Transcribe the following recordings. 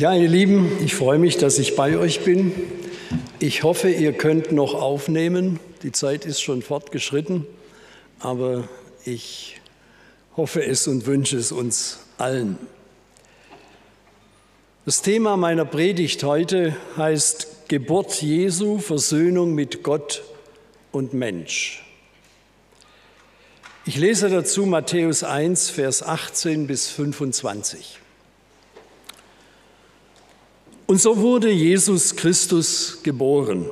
Ja, ihr Lieben, ich freue mich, dass ich bei euch bin. Ich hoffe, ihr könnt noch aufnehmen. Die Zeit ist schon fortgeschritten, aber ich hoffe es und wünsche es uns allen. Das Thema meiner Predigt heute heißt Geburt Jesu, Versöhnung mit Gott und Mensch. Ich lese dazu Matthäus 1, Vers 18 bis 25. Und so wurde Jesus Christus geboren.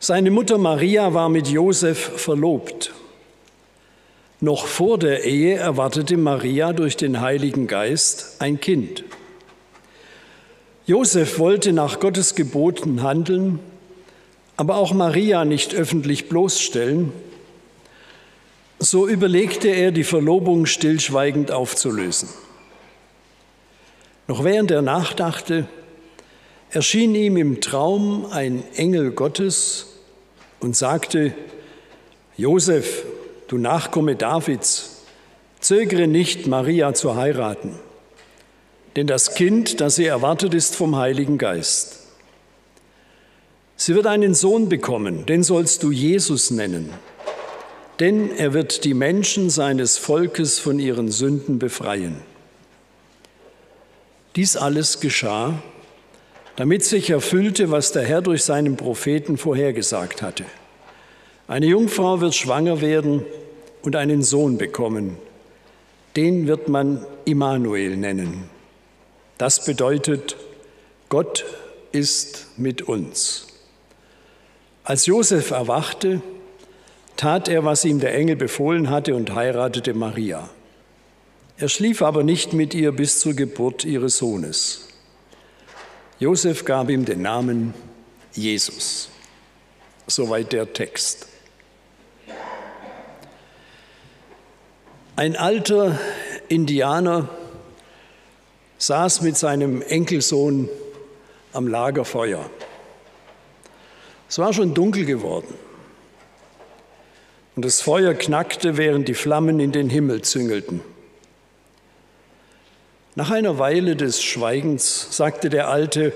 Seine Mutter Maria war mit Josef verlobt. Noch vor der Ehe erwartete Maria durch den Heiligen Geist ein Kind. Josef wollte nach Gottes Geboten handeln, aber auch Maria nicht öffentlich bloßstellen. So überlegte er, die Verlobung stillschweigend aufzulösen. Noch während er nachdachte, erschien ihm im Traum ein Engel Gottes und sagte, Josef, du Nachkomme Davids, zögere nicht, Maria zu heiraten, denn das Kind, das sie erwartet, ist vom Heiligen Geist. Sie wird einen Sohn bekommen, den sollst du Jesus nennen, denn er wird die Menschen seines Volkes von ihren Sünden befreien. Dies alles geschah, damit sich erfüllte, was der Herr durch seinen Propheten vorhergesagt hatte. Eine Jungfrau wird schwanger werden und einen Sohn bekommen. Den wird man Immanuel nennen. Das bedeutet, Gott ist mit uns. Als Josef erwachte, tat er, was ihm der Engel befohlen hatte und heiratete Maria. Er schlief aber nicht mit ihr bis zur Geburt ihres Sohnes. Josef gab ihm den Namen Jesus. Soweit der Text. Ein alter Indianer saß mit seinem Enkelsohn am Lagerfeuer. Es war schon dunkel geworden und das Feuer knackte, während die Flammen in den Himmel züngelten. Nach einer Weile des Schweigens sagte der Alte,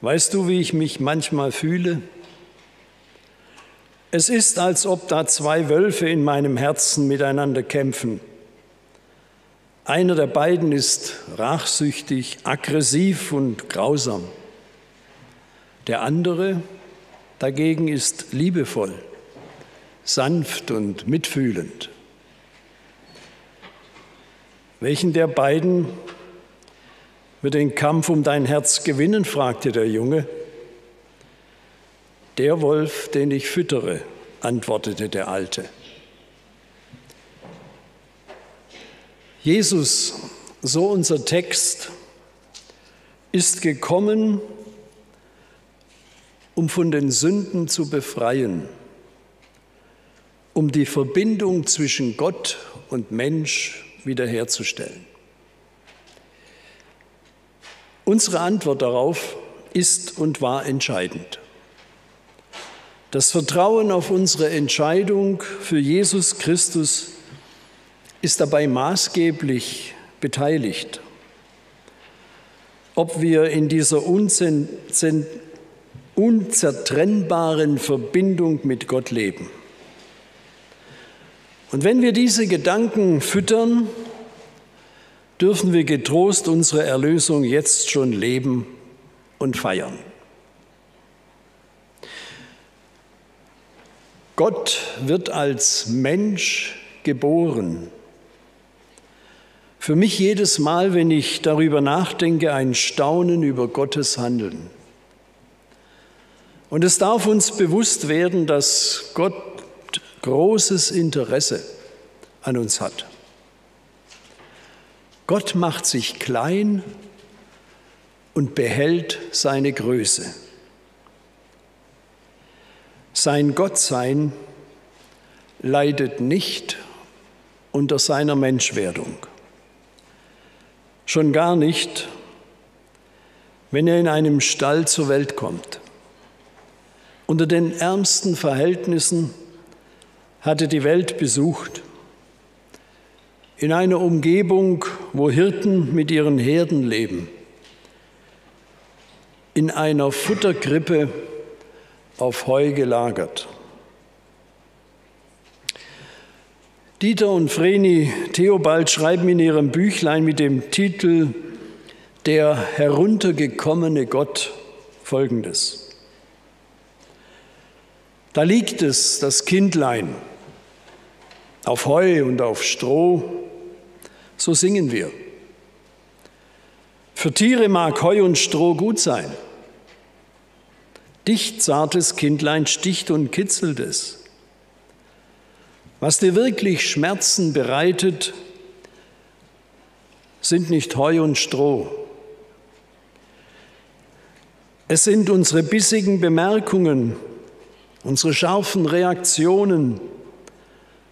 Weißt du, wie ich mich manchmal fühle? Es ist, als ob da zwei Wölfe in meinem Herzen miteinander kämpfen. Einer der beiden ist rachsüchtig, aggressiv und grausam. Der andere dagegen ist liebevoll, sanft und mitfühlend. Welchen der beiden wird den Kampf um dein Herz gewinnen? fragte der Junge. Der Wolf, den ich füttere, antwortete der Alte. Jesus, so unser Text, ist gekommen, um von den Sünden zu befreien, um die Verbindung zwischen Gott und Mensch wiederherzustellen. Unsere Antwort darauf ist und war entscheidend. Das Vertrauen auf unsere Entscheidung für Jesus Christus ist dabei maßgeblich beteiligt. Ob wir in dieser unzertrennbaren Verbindung mit Gott leben. Und wenn wir diese Gedanken füttern, dürfen wir getrost unsere Erlösung jetzt schon leben und feiern. Gott wird als Mensch geboren. Für mich jedes Mal, wenn ich darüber nachdenke, ein Staunen über Gottes Handeln. Und es darf uns bewusst werden, dass Gott großes Interesse an uns hat. Gott macht sich klein und behält seine Größe. Sein Gottsein leidet nicht unter seiner Menschwerdung. Schon gar nicht, wenn er in einem Stall zur Welt kommt. Unter den ärmsten Verhältnissen hatte die Welt besucht, in einer Umgebung wo Hirten mit ihren Herden leben, in einer Futterkrippe auf Heu gelagert. Dieter und Vreni Theobald schreiben in ihrem Büchlein mit dem Titel Der heruntergekommene Gott folgendes. Da liegt es, das Kindlein, auf Heu und auf Stroh, so singen wir. Für Tiere mag Heu und Stroh gut sein. Dicht zartes Kindlein sticht und kitzelt es. Was dir wirklich Schmerzen bereitet, sind nicht Heu und Stroh. Es sind unsere bissigen Bemerkungen, unsere scharfen Reaktionen,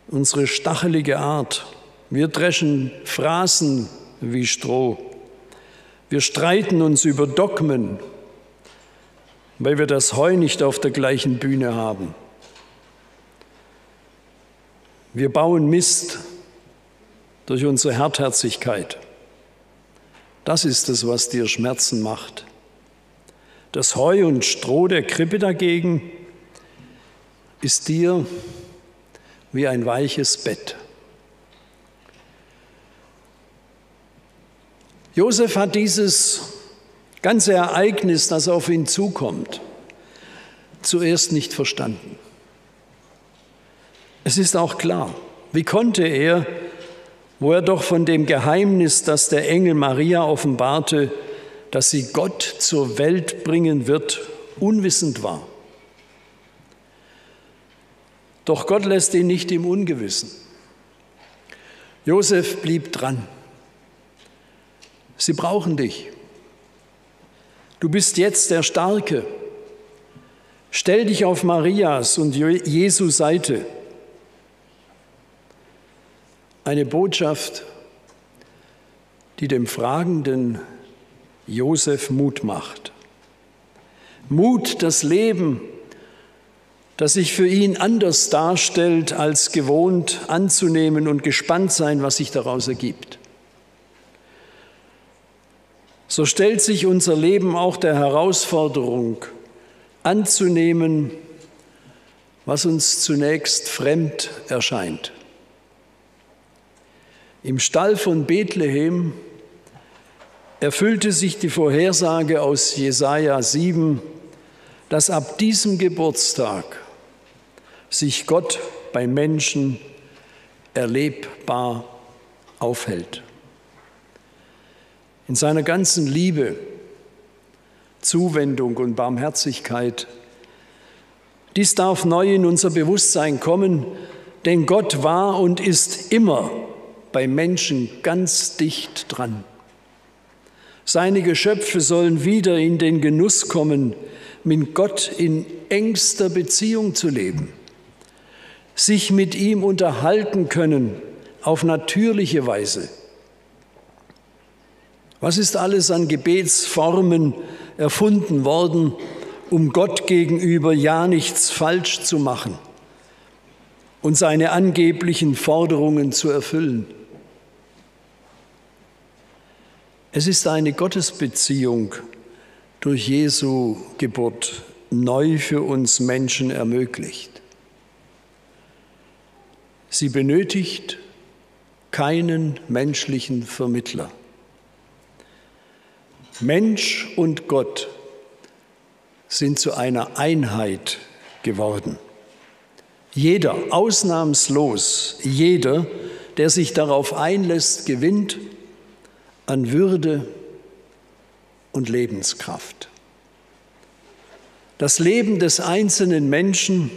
unsere stachelige Art. Wir dreschen Phrasen wie Stroh. Wir streiten uns über Dogmen, weil wir das Heu nicht auf der gleichen Bühne haben. Wir bauen Mist durch unsere Hartherzigkeit. Das ist es, was dir Schmerzen macht. Das Heu und Stroh der Krippe dagegen ist dir wie ein weiches Bett. Josef hat dieses ganze Ereignis, das auf ihn zukommt, zuerst nicht verstanden. Es ist auch klar, wie konnte er, wo er doch von dem Geheimnis, das der Engel Maria offenbarte, dass sie Gott zur Welt bringen wird, unwissend war. Doch Gott lässt ihn nicht im Ungewissen. Josef blieb dran. Sie brauchen dich. Du bist jetzt der Starke. Stell dich auf Marias und Jesu Seite. Eine Botschaft, die dem fragenden Josef Mut macht. Mut, das Leben, das sich für ihn anders darstellt als gewohnt, anzunehmen und gespannt sein, was sich daraus ergibt so stellt sich unser Leben auch der Herausforderung anzunehmen, was uns zunächst fremd erscheint. Im Stall von Bethlehem erfüllte sich die Vorhersage aus Jesaja 7, dass ab diesem Geburtstag sich Gott bei Menschen erlebbar aufhält in seiner ganzen Liebe, Zuwendung und Barmherzigkeit. Dies darf neu in unser Bewusstsein kommen, denn Gott war und ist immer bei Menschen ganz dicht dran. Seine Geschöpfe sollen wieder in den Genuss kommen, mit Gott in engster Beziehung zu leben, sich mit ihm unterhalten können auf natürliche Weise was ist alles an Gebetsformen erfunden worden, um Gott gegenüber ja nichts falsch zu machen und seine angeblichen Forderungen zu erfüllen? Es ist eine Gottesbeziehung durch Jesu Geburt neu für uns Menschen ermöglicht. Sie benötigt keinen menschlichen Vermittler. Mensch und Gott sind zu einer Einheit geworden. Jeder, ausnahmslos, jeder, der sich darauf einlässt, gewinnt an Würde und Lebenskraft. Das Leben des einzelnen Menschen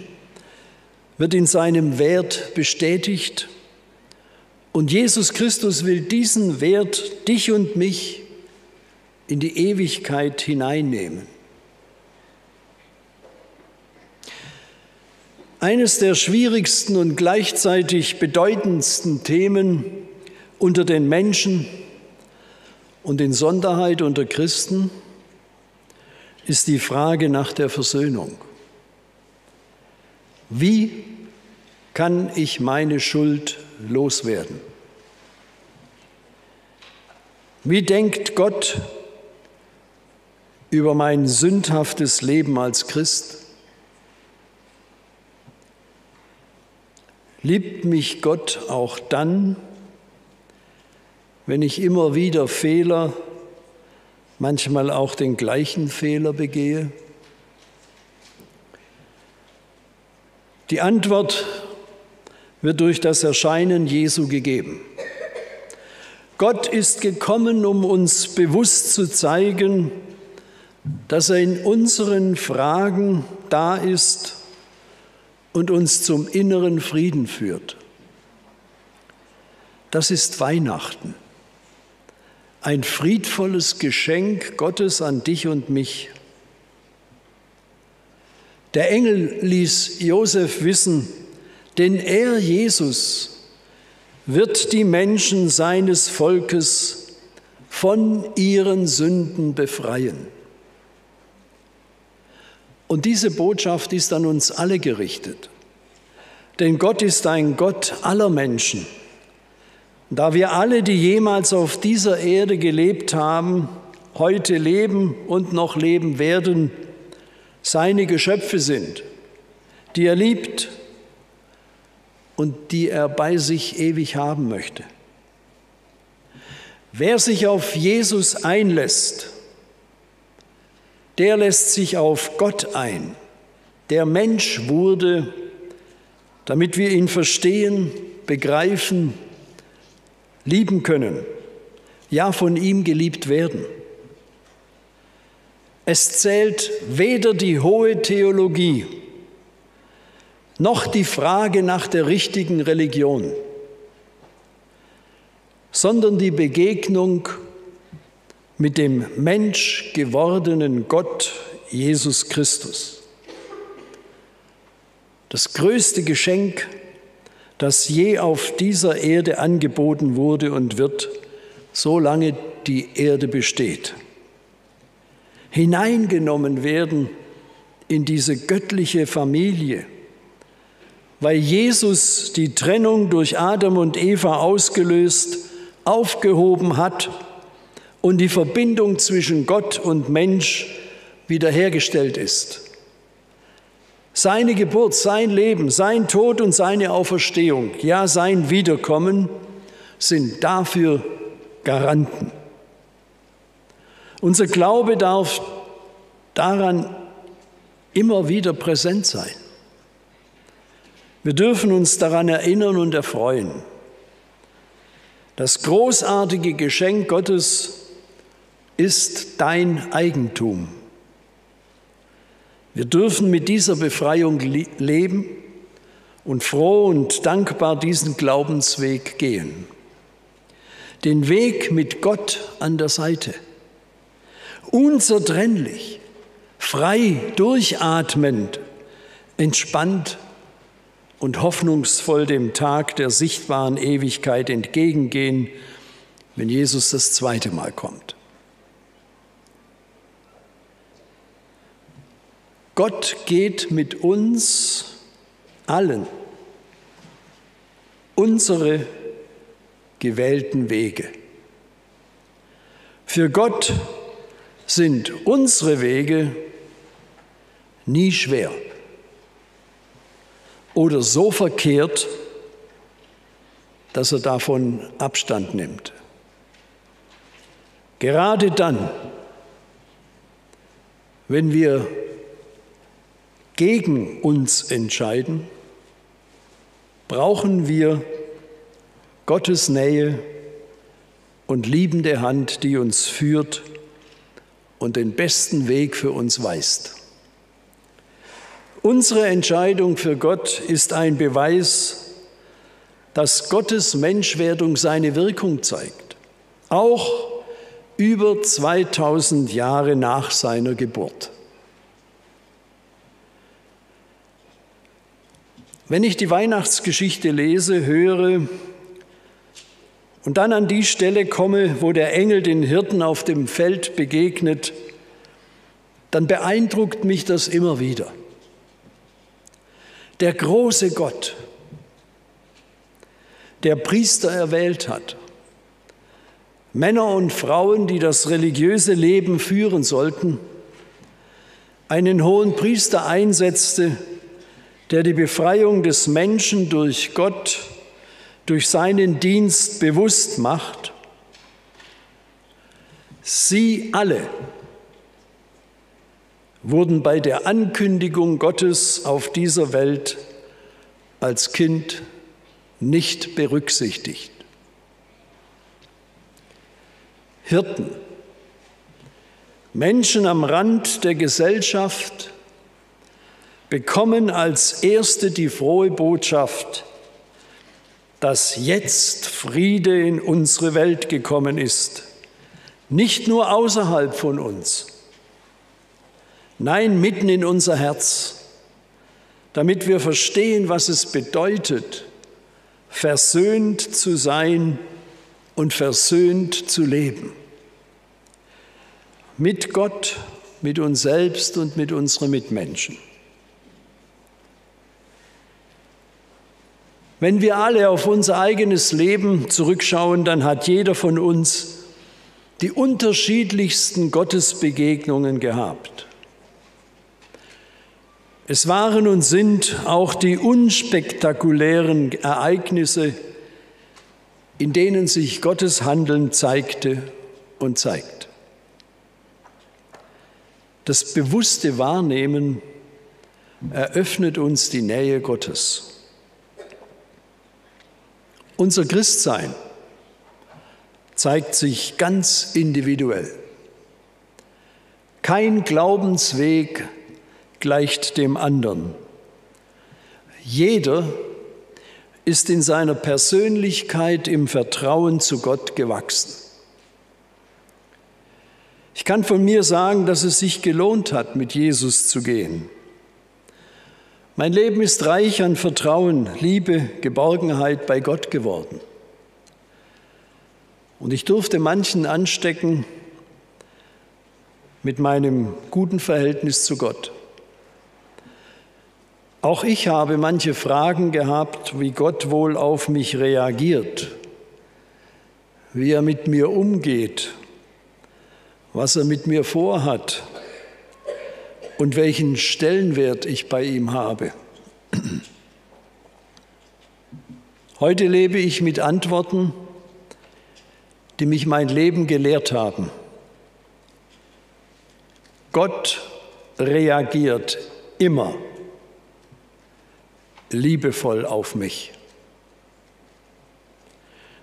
wird in seinem Wert bestätigt und Jesus Christus will diesen Wert, dich und mich, in die Ewigkeit hineinnehmen. Eines der schwierigsten und gleichzeitig bedeutendsten Themen unter den Menschen und in Sonderheit unter Christen ist die Frage nach der Versöhnung. Wie kann ich meine Schuld loswerden? Wie denkt Gott über mein sündhaftes Leben als Christ? Liebt mich Gott auch dann, wenn ich immer wieder Fehler, manchmal auch den gleichen Fehler begehe? Die Antwort wird durch das Erscheinen Jesu gegeben. Gott ist gekommen, um uns bewusst zu zeigen, dass er in unseren Fragen da ist und uns zum inneren Frieden führt. Das ist Weihnachten, ein friedvolles Geschenk Gottes an dich und mich. Der Engel ließ Josef wissen, denn er, Jesus, wird die Menschen seines Volkes von ihren Sünden befreien. Und diese Botschaft ist an uns alle gerichtet. Denn Gott ist ein Gott aller Menschen. Da wir alle, die jemals auf dieser Erde gelebt haben, heute leben und noch leben werden, seine Geschöpfe sind, die er liebt und die er bei sich ewig haben möchte. Wer sich auf Jesus einlässt, der lässt sich auf Gott ein, der Mensch wurde, damit wir ihn verstehen, begreifen, lieben können, ja von ihm geliebt werden. Es zählt weder die hohe Theologie noch die Frage nach der richtigen Religion, sondern die Begegnung mit dem Mensch gewordenen Gott Jesus Christus. Das größte Geschenk, das je auf dieser Erde angeboten wurde und wird, solange die Erde besteht. Hineingenommen werden in diese göttliche Familie, weil Jesus die Trennung durch Adam und Eva ausgelöst, aufgehoben hat und die Verbindung zwischen Gott und Mensch wiederhergestellt ist. Seine Geburt, sein Leben, sein Tod und seine Auferstehung, ja sein Wiederkommen sind dafür Garanten. Unser Glaube darf daran immer wieder präsent sein. Wir dürfen uns daran erinnern und erfreuen. Das großartige Geschenk Gottes ist dein Eigentum. Wir dürfen mit dieser Befreiung leben und froh und dankbar diesen Glaubensweg gehen. Den Weg mit Gott an der Seite. Unzertrennlich, frei, durchatmend, entspannt und hoffnungsvoll dem Tag der sichtbaren Ewigkeit entgegengehen, wenn Jesus das zweite Mal kommt. Gott geht mit uns allen unsere gewählten Wege. Für Gott sind unsere Wege nie schwer oder so verkehrt, dass er davon Abstand nimmt. Gerade dann, wenn wir gegen uns entscheiden, brauchen wir Gottes Nähe und liebende Hand, die uns führt und den besten Weg für uns weist. Unsere Entscheidung für Gott ist ein Beweis, dass Gottes Menschwerdung seine Wirkung zeigt, auch über 2000 Jahre nach seiner Geburt. Wenn ich die Weihnachtsgeschichte lese, höre und dann an die Stelle komme, wo der Engel den Hirten auf dem Feld begegnet, dann beeindruckt mich das immer wieder. Der große Gott, der Priester erwählt hat, Männer und Frauen, die das religiöse Leben führen sollten, einen hohen Priester einsetzte, der die Befreiung des Menschen durch Gott, durch seinen Dienst bewusst macht. Sie alle wurden bei der Ankündigung Gottes auf dieser Welt als Kind nicht berücksichtigt. Hirten, Menschen am Rand der Gesellschaft bekommen als Erste die frohe Botschaft, dass jetzt Friede in unsere Welt gekommen ist, nicht nur außerhalb von uns, nein, mitten in unser Herz, damit wir verstehen, was es bedeutet, versöhnt zu sein und versöhnt zu leben. Mit Gott, mit uns selbst und mit unseren Mitmenschen. Wenn wir alle auf unser eigenes Leben zurückschauen, dann hat jeder von uns die unterschiedlichsten Gottesbegegnungen gehabt. Es waren und sind auch die unspektakulären Ereignisse, in denen sich Gottes Handeln zeigte und zeigt. Das bewusste Wahrnehmen eröffnet uns die Nähe Gottes. Unser Christsein zeigt sich ganz individuell. Kein Glaubensweg gleicht dem anderen. Jeder ist in seiner Persönlichkeit im Vertrauen zu Gott gewachsen. Ich kann von mir sagen, dass es sich gelohnt hat, mit Jesus zu gehen. Mein Leben ist reich an Vertrauen, Liebe, Geborgenheit bei Gott geworden. Und ich durfte manchen anstecken mit meinem guten Verhältnis zu Gott. Auch ich habe manche Fragen gehabt, wie Gott wohl auf mich reagiert, wie er mit mir umgeht, was er mit mir vorhat und welchen Stellenwert ich bei ihm habe. Heute lebe ich mit Antworten, die mich mein Leben gelehrt haben. Gott reagiert immer liebevoll auf mich.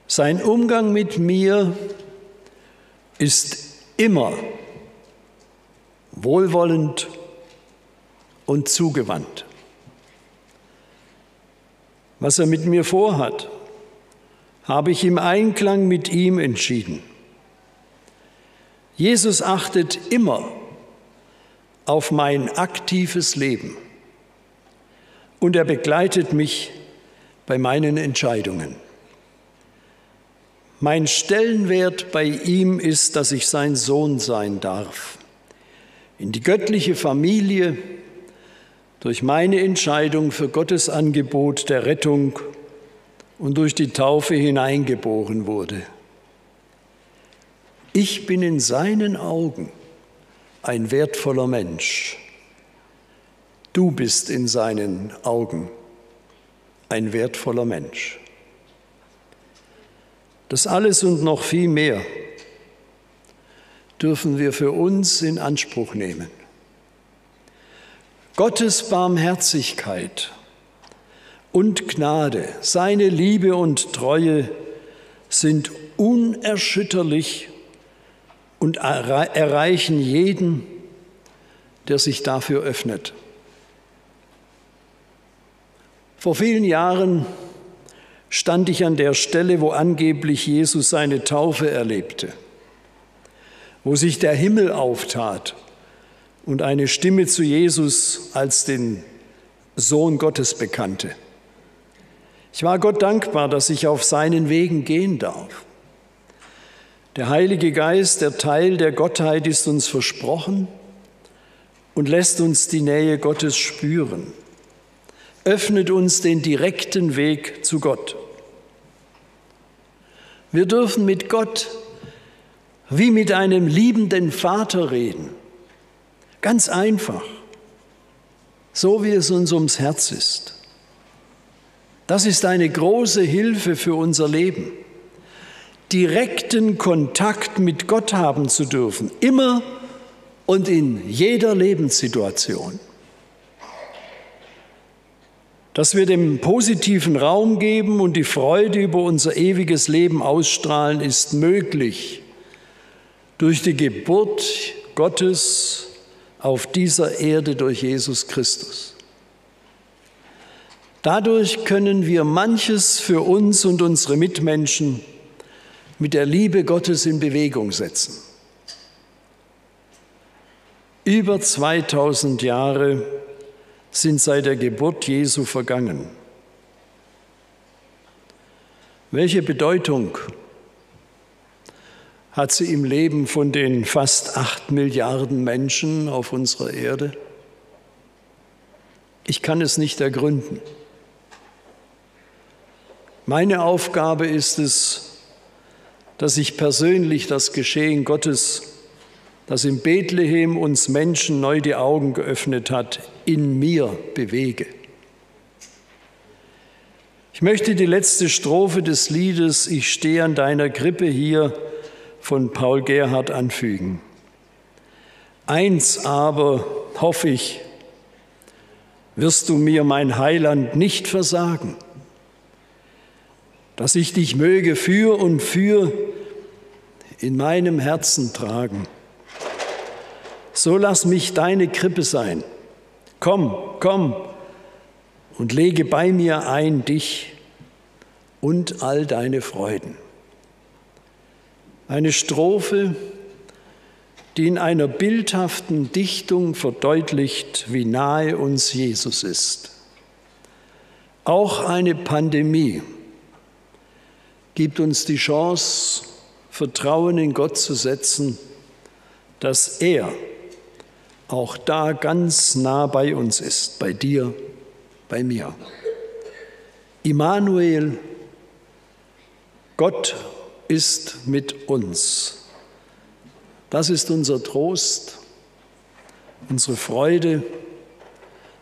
Sein Umgang mit mir ist immer wohlwollend und zugewandt. Was er mit mir vorhat, habe ich im Einklang mit ihm entschieden. Jesus achtet immer auf mein aktives Leben und er begleitet mich bei meinen Entscheidungen. Mein Stellenwert bei ihm ist, dass ich sein Sohn sein darf. In die göttliche Familie durch meine Entscheidung für Gottes Angebot der Rettung und durch die Taufe hineingeboren wurde. Ich bin in seinen Augen ein wertvoller Mensch. Du bist in seinen Augen ein wertvoller Mensch. Das alles und noch viel mehr dürfen wir für uns in Anspruch nehmen. Gottes Barmherzigkeit und Gnade, seine Liebe und Treue sind unerschütterlich und erreichen jeden, der sich dafür öffnet. Vor vielen Jahren stand ich an der Stelle, wo angeblich Jesus seine Taufe erlebte, wo sich der Himmel auftat und eine Stimme zu Jesus als den Sohn Gottes bekannte. Ich war Gott dankbar, dass ich auf seinen Wegen gehen darf. Der Heilige Geist, der Teil der Gottheit, ist uns versprochen und lässt uns die Nähe Gottes spüren öffnet uns den direkten Weg zu Gott. Wir dürfen mit Gott wie mit einem liebenden Vater reden. Ganz einfach, so wie es uns ums Herz ist. Das ist eine große Hilfe für unser Leben. Direkten Kontakt mit Gott haben zu dürfen, immer und in jeder Lebenssituation. Dass wir dem positiven Raum geben und die Freude über unser ewiges Leben ausstrahlen, ist möglich durch die Geburt Gottes auf dieser Erde durch Jesus Christus. Dadurch können wir manches für uns und unsere Mitmenschen mit der Liebe Gottes in Bewegung setzen. Über 2000 Jahre sind seit der Geburt Jesu vergangen. Welche Bedeutung hat sie im Leben von den fast acht Milliarden Menschen auf unserer Erde? Ich kann es nicht ergründen. Meine Aufgabe ist es, dass ich persönlich das Geschehen Gottes, das in Bethlehem uns Menschen neu die Augen geöffnet hat, in mir bewege. Ich möchte die letzte Strophe des Liedes Ich stehe an deiner Krippe hier von Paul Gerhard anfügen. Eins aber hoffe ich, wirst du mir, mein Heiland, nicht versagen, dass ich dich möge für und für in meinem Herzen tragen. So lass mich deine Krippe sein. Komm, komm und lege bei mir ein dich und all deine Freuden. Eine Strophe, die in einer bildhaften Dichtung verdeutlicht, wie nahe uns Jesus ist. Auch eine Pandemie gibt uns die Chance, Vertrauen in Gott zu setzen, dass er auch da ganz nah bei uns ist, bei dir, bei mir. Immanuel, Gott ist mit uns. Das ist unser Trost, unsere Freude,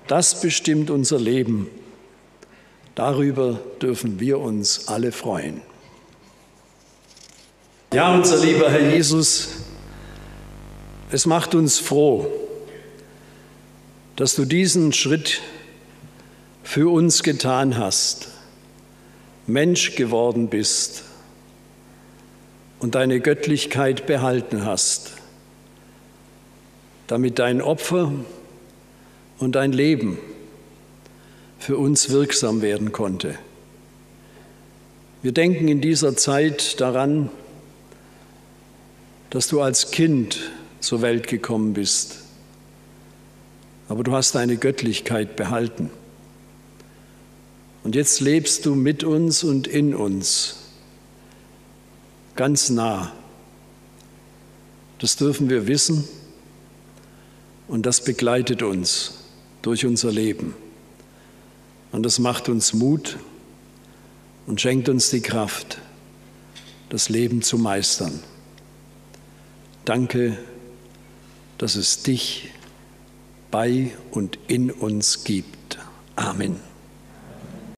das bestimmt unser Leben. Darüber dürfen wir uns alle freuen. Ja, unser lieber Herr Jesus, es macht uns froh, dass du diesen Schritt für uns getan hast, Mensch geworden bist und deine Göttlichkeit behalten hast, damit dein Opfer und dein Leben für uns wirksam werden konnte. Wir denken in dieser Zeit daran, dass du als Kind zur Welt gekommen bist, aber du hast deine Göttlichkeit behalten. Und jetzt lebst du mit uns und in uns ganz nah. Das dürfen wir wissen und das begleitet uns durch unser Leben. Und das macht uns Mut und schenkt uns die Kraft, das Leben zu meistern. Danke, dass es dich bei und in uns gibt. Amen.